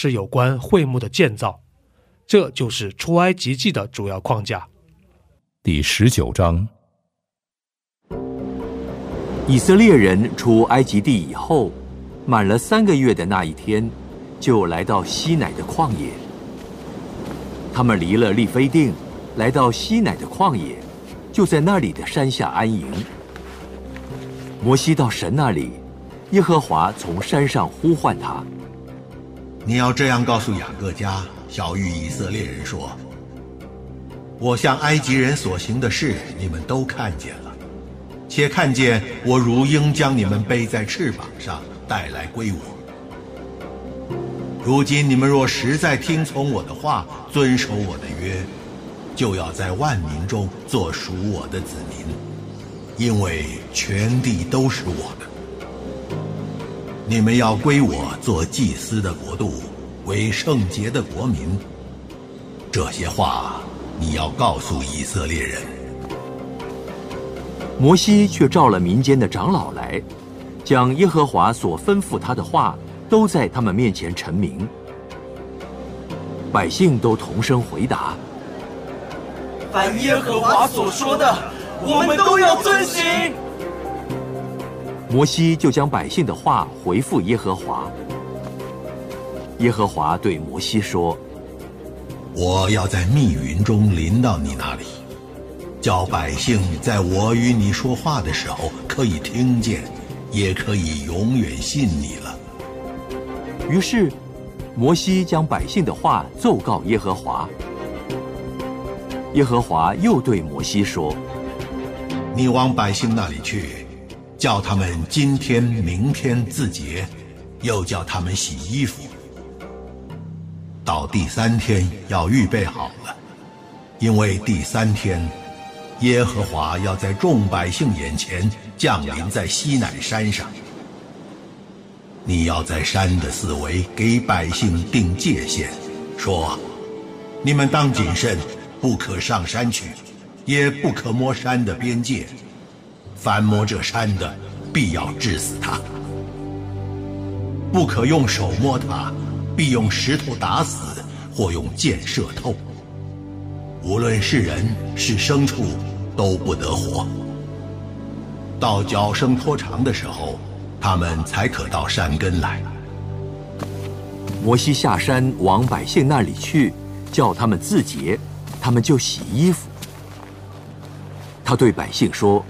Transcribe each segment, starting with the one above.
是有关会幕的建造，这就是出埃及记的主要框架。第十九章，以色列人出埃及地以后，满了三个月的那一天，就来到西乃的旷野。他们离了利非定，来到西乃的旷野，就在那里的山下安营。摩西到神那里，耶和华从山上呼唤他。你要这样告诉雅各家、小玉以色列人说：“我向埃及人所行的事，你们都看见了，且看见我如鹰将你们背在翅膀上带来归我。如今你们若实在听从我的话，遵守我的约，就要在万民中做属我的子民，因为全地都是我的。”你们要归我做祭司的国度，为圣洁的国民。这些话你要告诉以色列人。摩西却召了民间的长老来，将耶和华所吩咐他的话都在他们面前陈明。百姓都同声回答：“凡耶和华所说的，我们都要遵行。”摩西就将百姓的话回复耶和华。耶和华对摩西说：“我要在密云中临到你那里，叫百姓在我与你说话的时候可以听见，也可以永远信你了。”于是，摩西将百姓的话奏告耶和华。耶和华又对摩西说：“你往百姓那里去。”叫他们今天、明天自洁，又叫他们洗衣服。到第三天要预备好了，因为第三天，耶和华要在众百姓眼前降临在西乃山上。你要在山的四围给百姓定界限，说：你们当谨慎，不可上山去，也不可摸山的边界。凡摸这山的，必要治死他；不可用手摸它，必用石头打死，或用箭射透。无论是人是牲畜，都不得活。到脚生拖长的时候，他们才可到山根来。摩西下山往百姓那里去，叫他们自洁，他们就洗衣服。他对百姓说。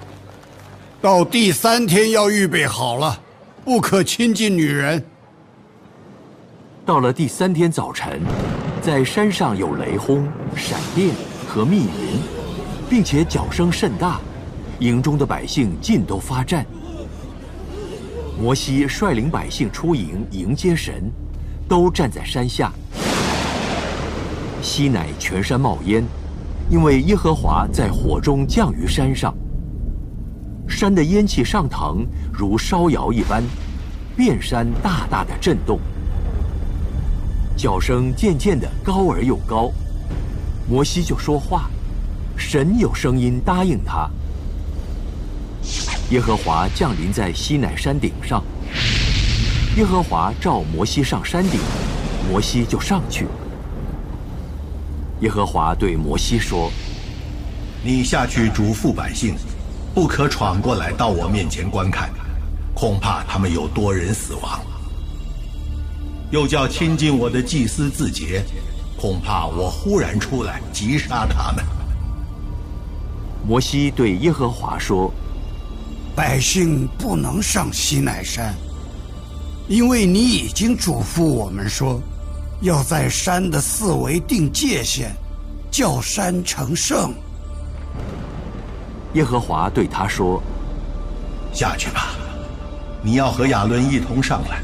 到第三天要预备好了，不可亲近女人。到了第三天早晨，在山上有雷轰、闪电和密云，并且脚声甚大，营中的百姓尽都发战。摩西率领百姓出营迎接神，都站在山下。西乃全山冒烟，因为耶和华在火中降于山上。山的烟气上腾，如烧窑一般，遍山大大的震动。叫声渐渐的高而又高，摩西就说话，神有声音答应他。耶和华降临在西乃山顶上，耶和华召摩西上山顶，摩西就上去。耶和华对摩西说：“你下去嘱咐百姓。”不可闯过来到我面前观看，恐怕他们有多人死亡。又叫亲近我的祭司自洁，恐怕我忽然出来击杀他们。摩西对耶和华说：“百姓不能上西乃山，因为你已经嘱咐我们说，要在山的四围定界限，叫山成圣。”耶和华对他说：“下去吧，你要和亚伦一同上来。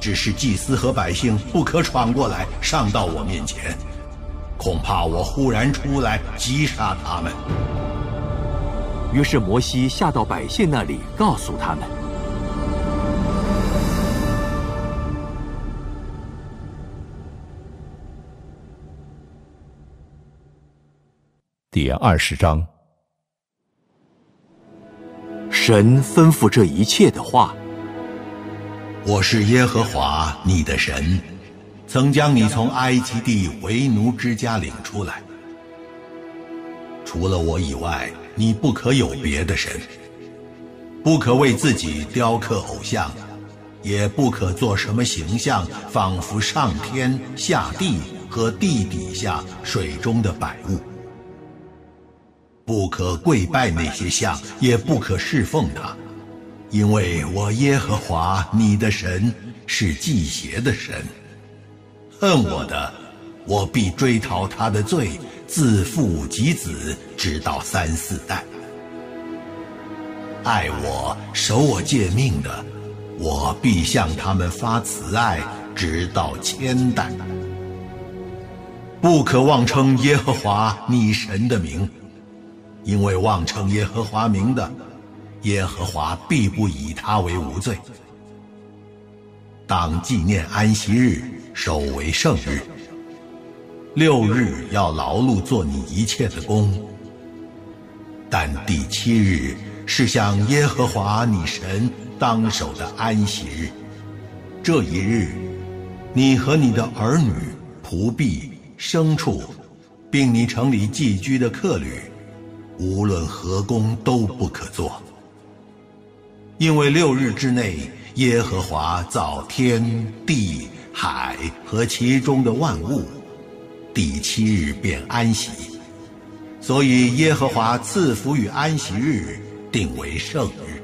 只是祭司和百姓不可闯过来上到我面前，恐怕我忽然出来击杀他们。”于是摩西下到百姓那里，告诉他们。第二十章。神吩咐这一切的话。我是耶和华你的神，曾将你从埃及地为奴之家领出来。除了我以外，你不可有别的神，不可为自己雕刻偶像，也不可做什么形象，仿佛上天下地和地底下水中的百物。不可跪拜那些像，也不可侍奉他，因为我耶和华你的神是祭邪的神。恨我的，我必追讨他的罪，自父及子，直到三四代；爱我、守我诫命的，我必向他们发慈爱，直到千代。不可妄称耶和华你神的名。因为妄称耶和华名的，耶和华必不以他为无罪。当纪念安息日，守为圣日。六日要劳碌做你一切的工，但第七日是向耶和华你神当守的安息日。这一日，你和你的儿女、仆婢、牲畜，并你城里寄居的客旅。无论何工都不可做，因为六日之内，耶和华造天地海和其中的万物，第七日便安息，所以耶和华赐福与安息日，定为圣日。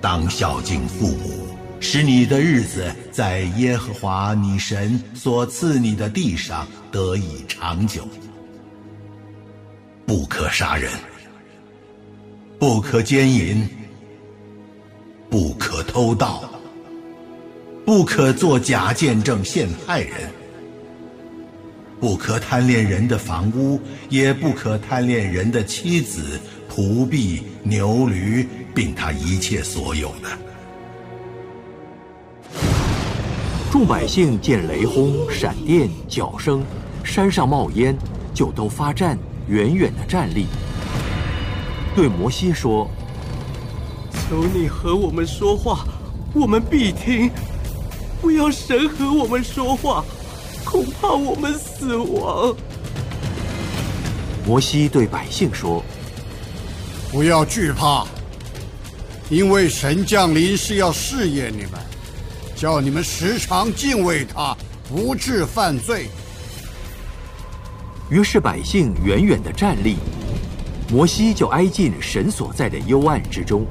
当孝敬父母，使你的日子在耶和华你神所赐你的地上得以长久。不可杀人，不可奸淫，不可偷盗，不可作假见证陷害人，不可贪恋人的房屋，也不可贪恋人的妻子、仆婢、牛驴，并他一切所有的。众百姓见雷轰、闪电、脚声，山上冒烟，就都发战。远远的站立，对摩西说：“求你和我们说话，我们必听；不要神和我们说话，恐怕我们死亡。”摩西对百姓说：“不要惧怕，因为神降临是要试验你们，叫你们时常敬畏他，不致犯罪。”于是百姓远远的站立，摩西就挨进神所在的幽暗之中。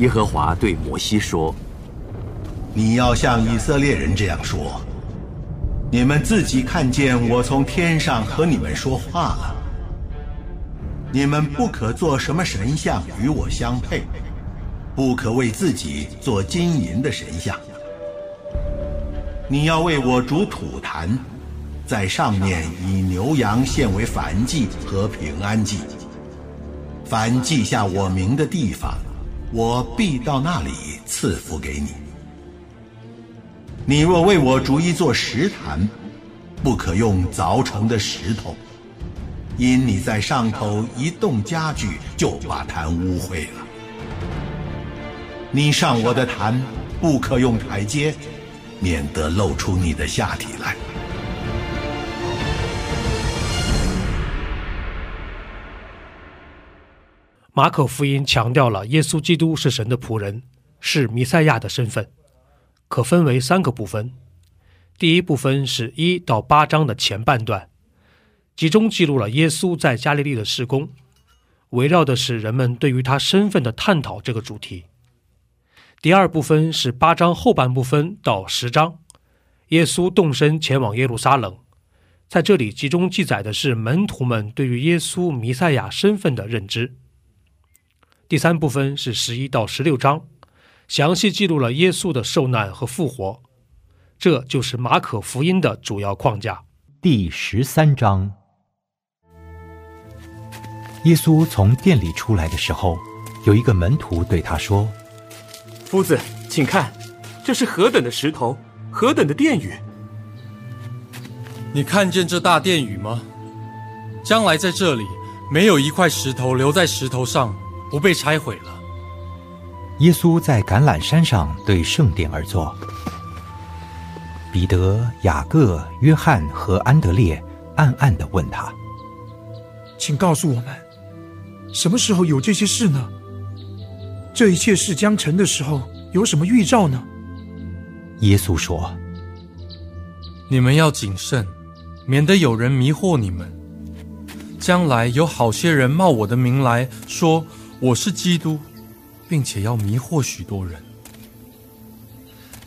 耶和华对摩西说：“你要向以色列人这样说：你们自己看见我从天上和你们说话了。你们不可做什么神像与我相配，不可为自己做金银的神像。你要为我煮土坛。”在上面以牛羊献为燔祭和平安祭。凡记下我名的地方，我必到那里赐福给你。你若为我逐一座石坛，不可用凿成的石头，因你在上头一动家具，就把坛污秽了。你上我的坛，不可用台阶，免得露出你的下体来。马可福音强调了耶稣基督是神的仆人，是弥赛亚的身份，可分为三个部分。第一部分是一到八章的前半段，集中记录了耶稣在加利利的施工，围绕的是人们对于他身份的探讨这个主题。第二部分是八章后半部分到十章，耶稣动身前往耶路撒冷，在这里集中记载的是门徒们对于耶稣弥赛亚身份的认知。第三部分是十一到十六章，详细记录了耶稣的受难和复活，这就是马可福音的主要框架。第十三章，耶稣从店里出来的时候，有一个门徒对他说：“夫子，请看，这是何等的石头，何等的殿宇！你看见这大殿宇吗？将来在这里，没有一块石头留在石头上。”不被拆毁了。耶稣在橄榄山上对圣殿而坐。彼得、雅各、约翰和安德烈暗暗的问他：“请告诉我们，什么时候有这些事呢？这一切事将成的时候，有什么预兆呢？”耶稣说：“你们要谨慎，免得有人迷惑你们。将来有好些人冒我的名来说。”我是基督，并且要迷惑许多人。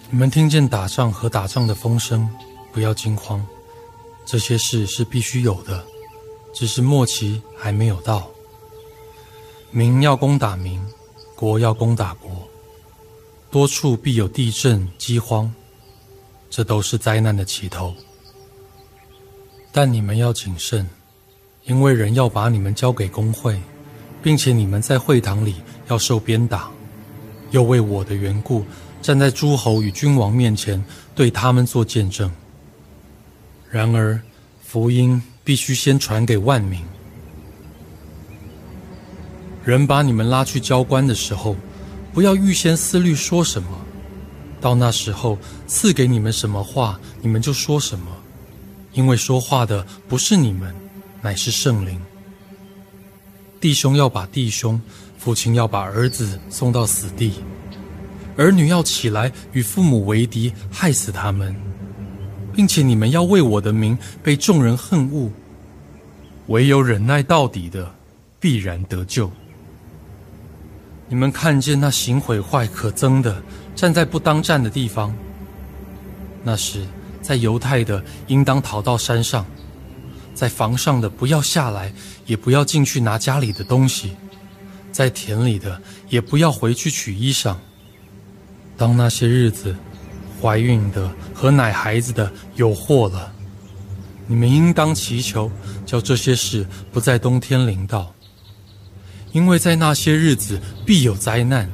你们听见打仗和打仗的风声，不要惊慌。这些事是必须有的，只是末期还没有到。民要攻打民，国要攻打国，多处必有地震、饥荒，这都是灾难的起头。但你们要谨慎，因为人要把你们交给工会。并且你们在会堂里要受鞭打，又为我的缘故站在诸侯与君王面前，对他们做见证。然而，福音必须先传给万民。人把你们拉去交官的时候，不要预先思虑说什么，到那时候赐给你们什么话，你们就说什么，因为说话的不是你们，乃是圣灵。弟兄要把弟兄，父亲要把儿子送到死地，儿女要起来与父母为敌，害死他们，并且你们要为我的名被众人恨恶。唯有忍耐到底的，必然得救。你们看见那行毁坏可憎的站在不当站的地方，那时在犹太的应当逃到山上。在房上的不要下来，也不要进去拿家里的东西；在田里的也不要回去取衣裳。当那些日子，怀孕的和奶孩子的有祸了，你们应当祈求，叫这些事不在冬天临到，因为在那些日子必有灾难。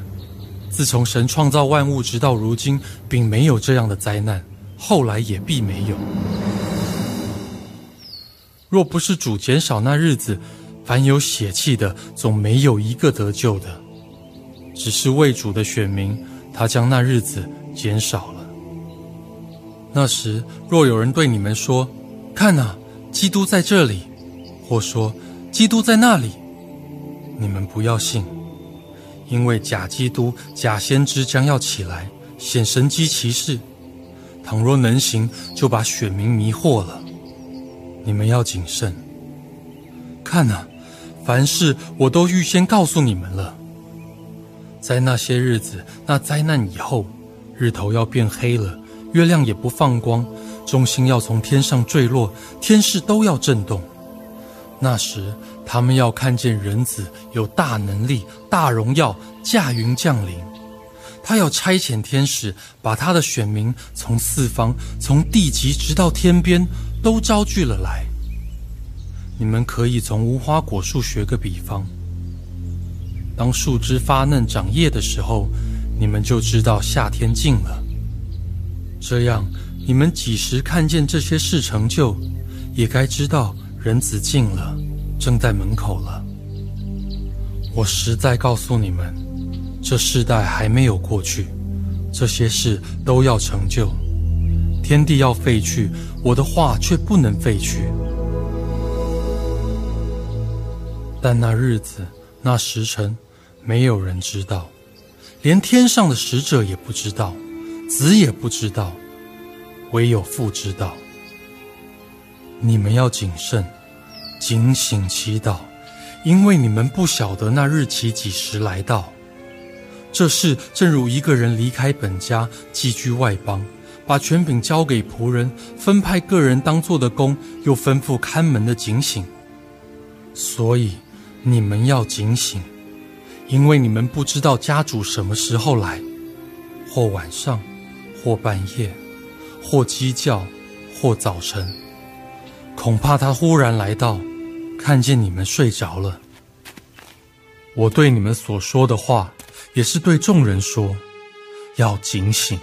自从神创造万物直到如今，并没有这样的灾难，后来也必没有。若不是主减少那日子，凡有血气的，总没有一个得救的。只是为主的选民，他将那日子减少了。那时，若有人对你们说：“看哪，基督在这里！”或说：“基督在那里！”你们不要信，因为假基督、假先知将要起来，显神机骑士。倘若能行，就把选民迷惑了。你们要谨慎。看呐，凡事我都预先告诉你们了。在那些日子，那灾难以后，日头要变黑了，月亮也不放光，中心要从天上坠落，天势都要震动。那时，他们要看见人子有大能力、大荣耀，驾云降临。他要差遣天使，把他的选民从四方、从地极直到天边。都招聚了来。你们可以从无花果树学个比方：当树枝发嫩长叶的时候，你们就知道夏天近了。这样，你们几时看见这些事成就，也该知道人子近了，正在门口了。我实在告诉你们，这世代还没有过去，这些事都要成就。天地要废去，我的话却不能废去。但那日子、那时辰，没有人知道，连天上的使者也不知道，子也不知道，唯有父知道。你们要谨慎，警醒祈祷，因为你们不晓得那日期几时来到。这事正如一个人离开本家，寄居外邦，把权柄交给仆人，分派个人当做的工，又吩咐看门的警醒。所以你们要警醒，因为你们不知道家主什么时候来，或晚上，或半夜，或鸡叫，或早晨。恐怕他忽然来到，看见你们睡着了。我对你们所说的话。也是对众人说，要警醒。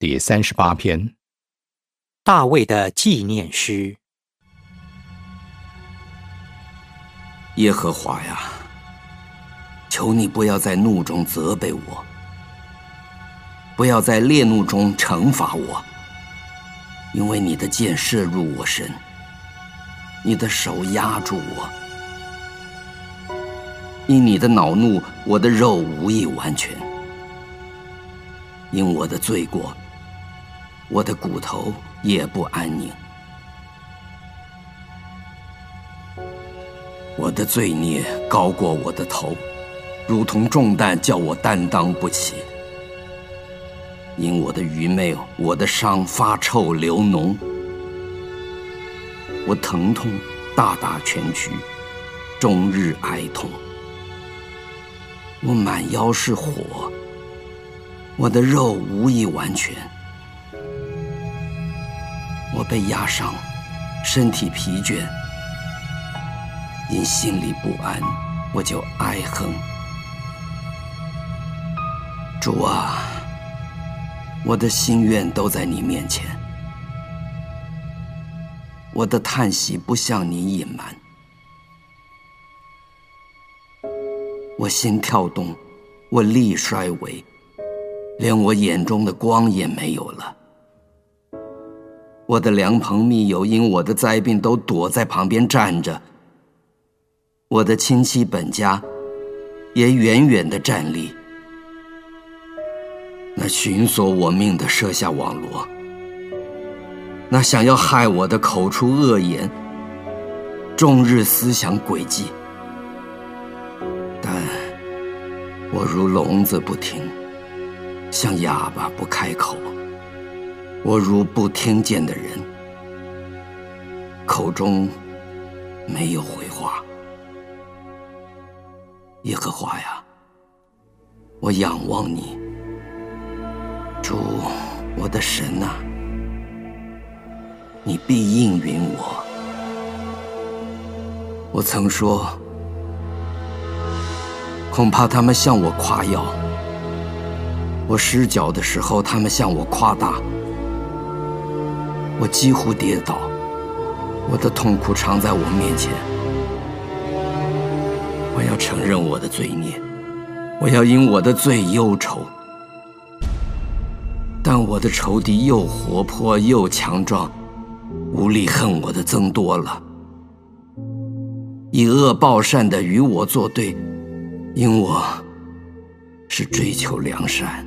第三十八篇，大卫的纪念诗。耶和华呀，求你不要在怒中责备我，不要在烈怒中惩罚我。因为你的箭射入我身，你的手压住我，因你的恼怒，我的肉无以完全；因我的罪过，我的骨头也不安宁。我的罪孽高过我的头，如同重担，叫我担当不起。因我的愚昧，我的伤发臭流脓，我疼痛大打全躯，终日哀痛。我满腰是火，我的肉无一完全。我被压伤，身体疲倦，因心里不安，我就哀哼。主啊！我的心愿都在你面前，我的叹息不向你隐瞒。我心跳动，我力衰微，连我眼中的光也没有了。我的良朋密友因我的灾病都躲在旁边站着，我的亲戚本家也远远的站立。那寻索我命的设下网罗，那想要害我的口出恶言，终日思想诡计。但我如聋子不听，像哑巴不开口。我如不听见的人，口中没有回话。耶和华呀，我仰望你。主，我的神呐，你必应允我。我曾说，恐怕他们向我夸耀；我失脚的时候，他们向我夸大；我几乎跌倒，我的痛苦常在我面前。我要承认我的罪孽，我要因我的罪忧愁。但我的仇敌又活泼又强壮，无力恨我的增多了，以恶报善的与我作对，因我是追求良善。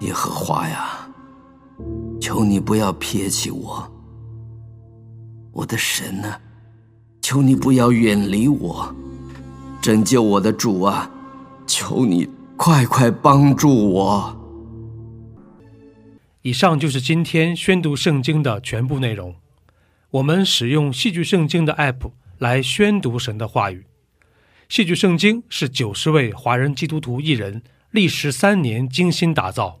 耶和华呀，求你不要撇弃我，我的神呢？求你不要远离我，拯救我的主啊！求你。快快帮助我！以上就是今天宣读圣经的全部内容。我们使用戏剧圣经的 App 来宣读神的话语。戏剧圣经是九十位华人基督徒艺人历时三年精心打造，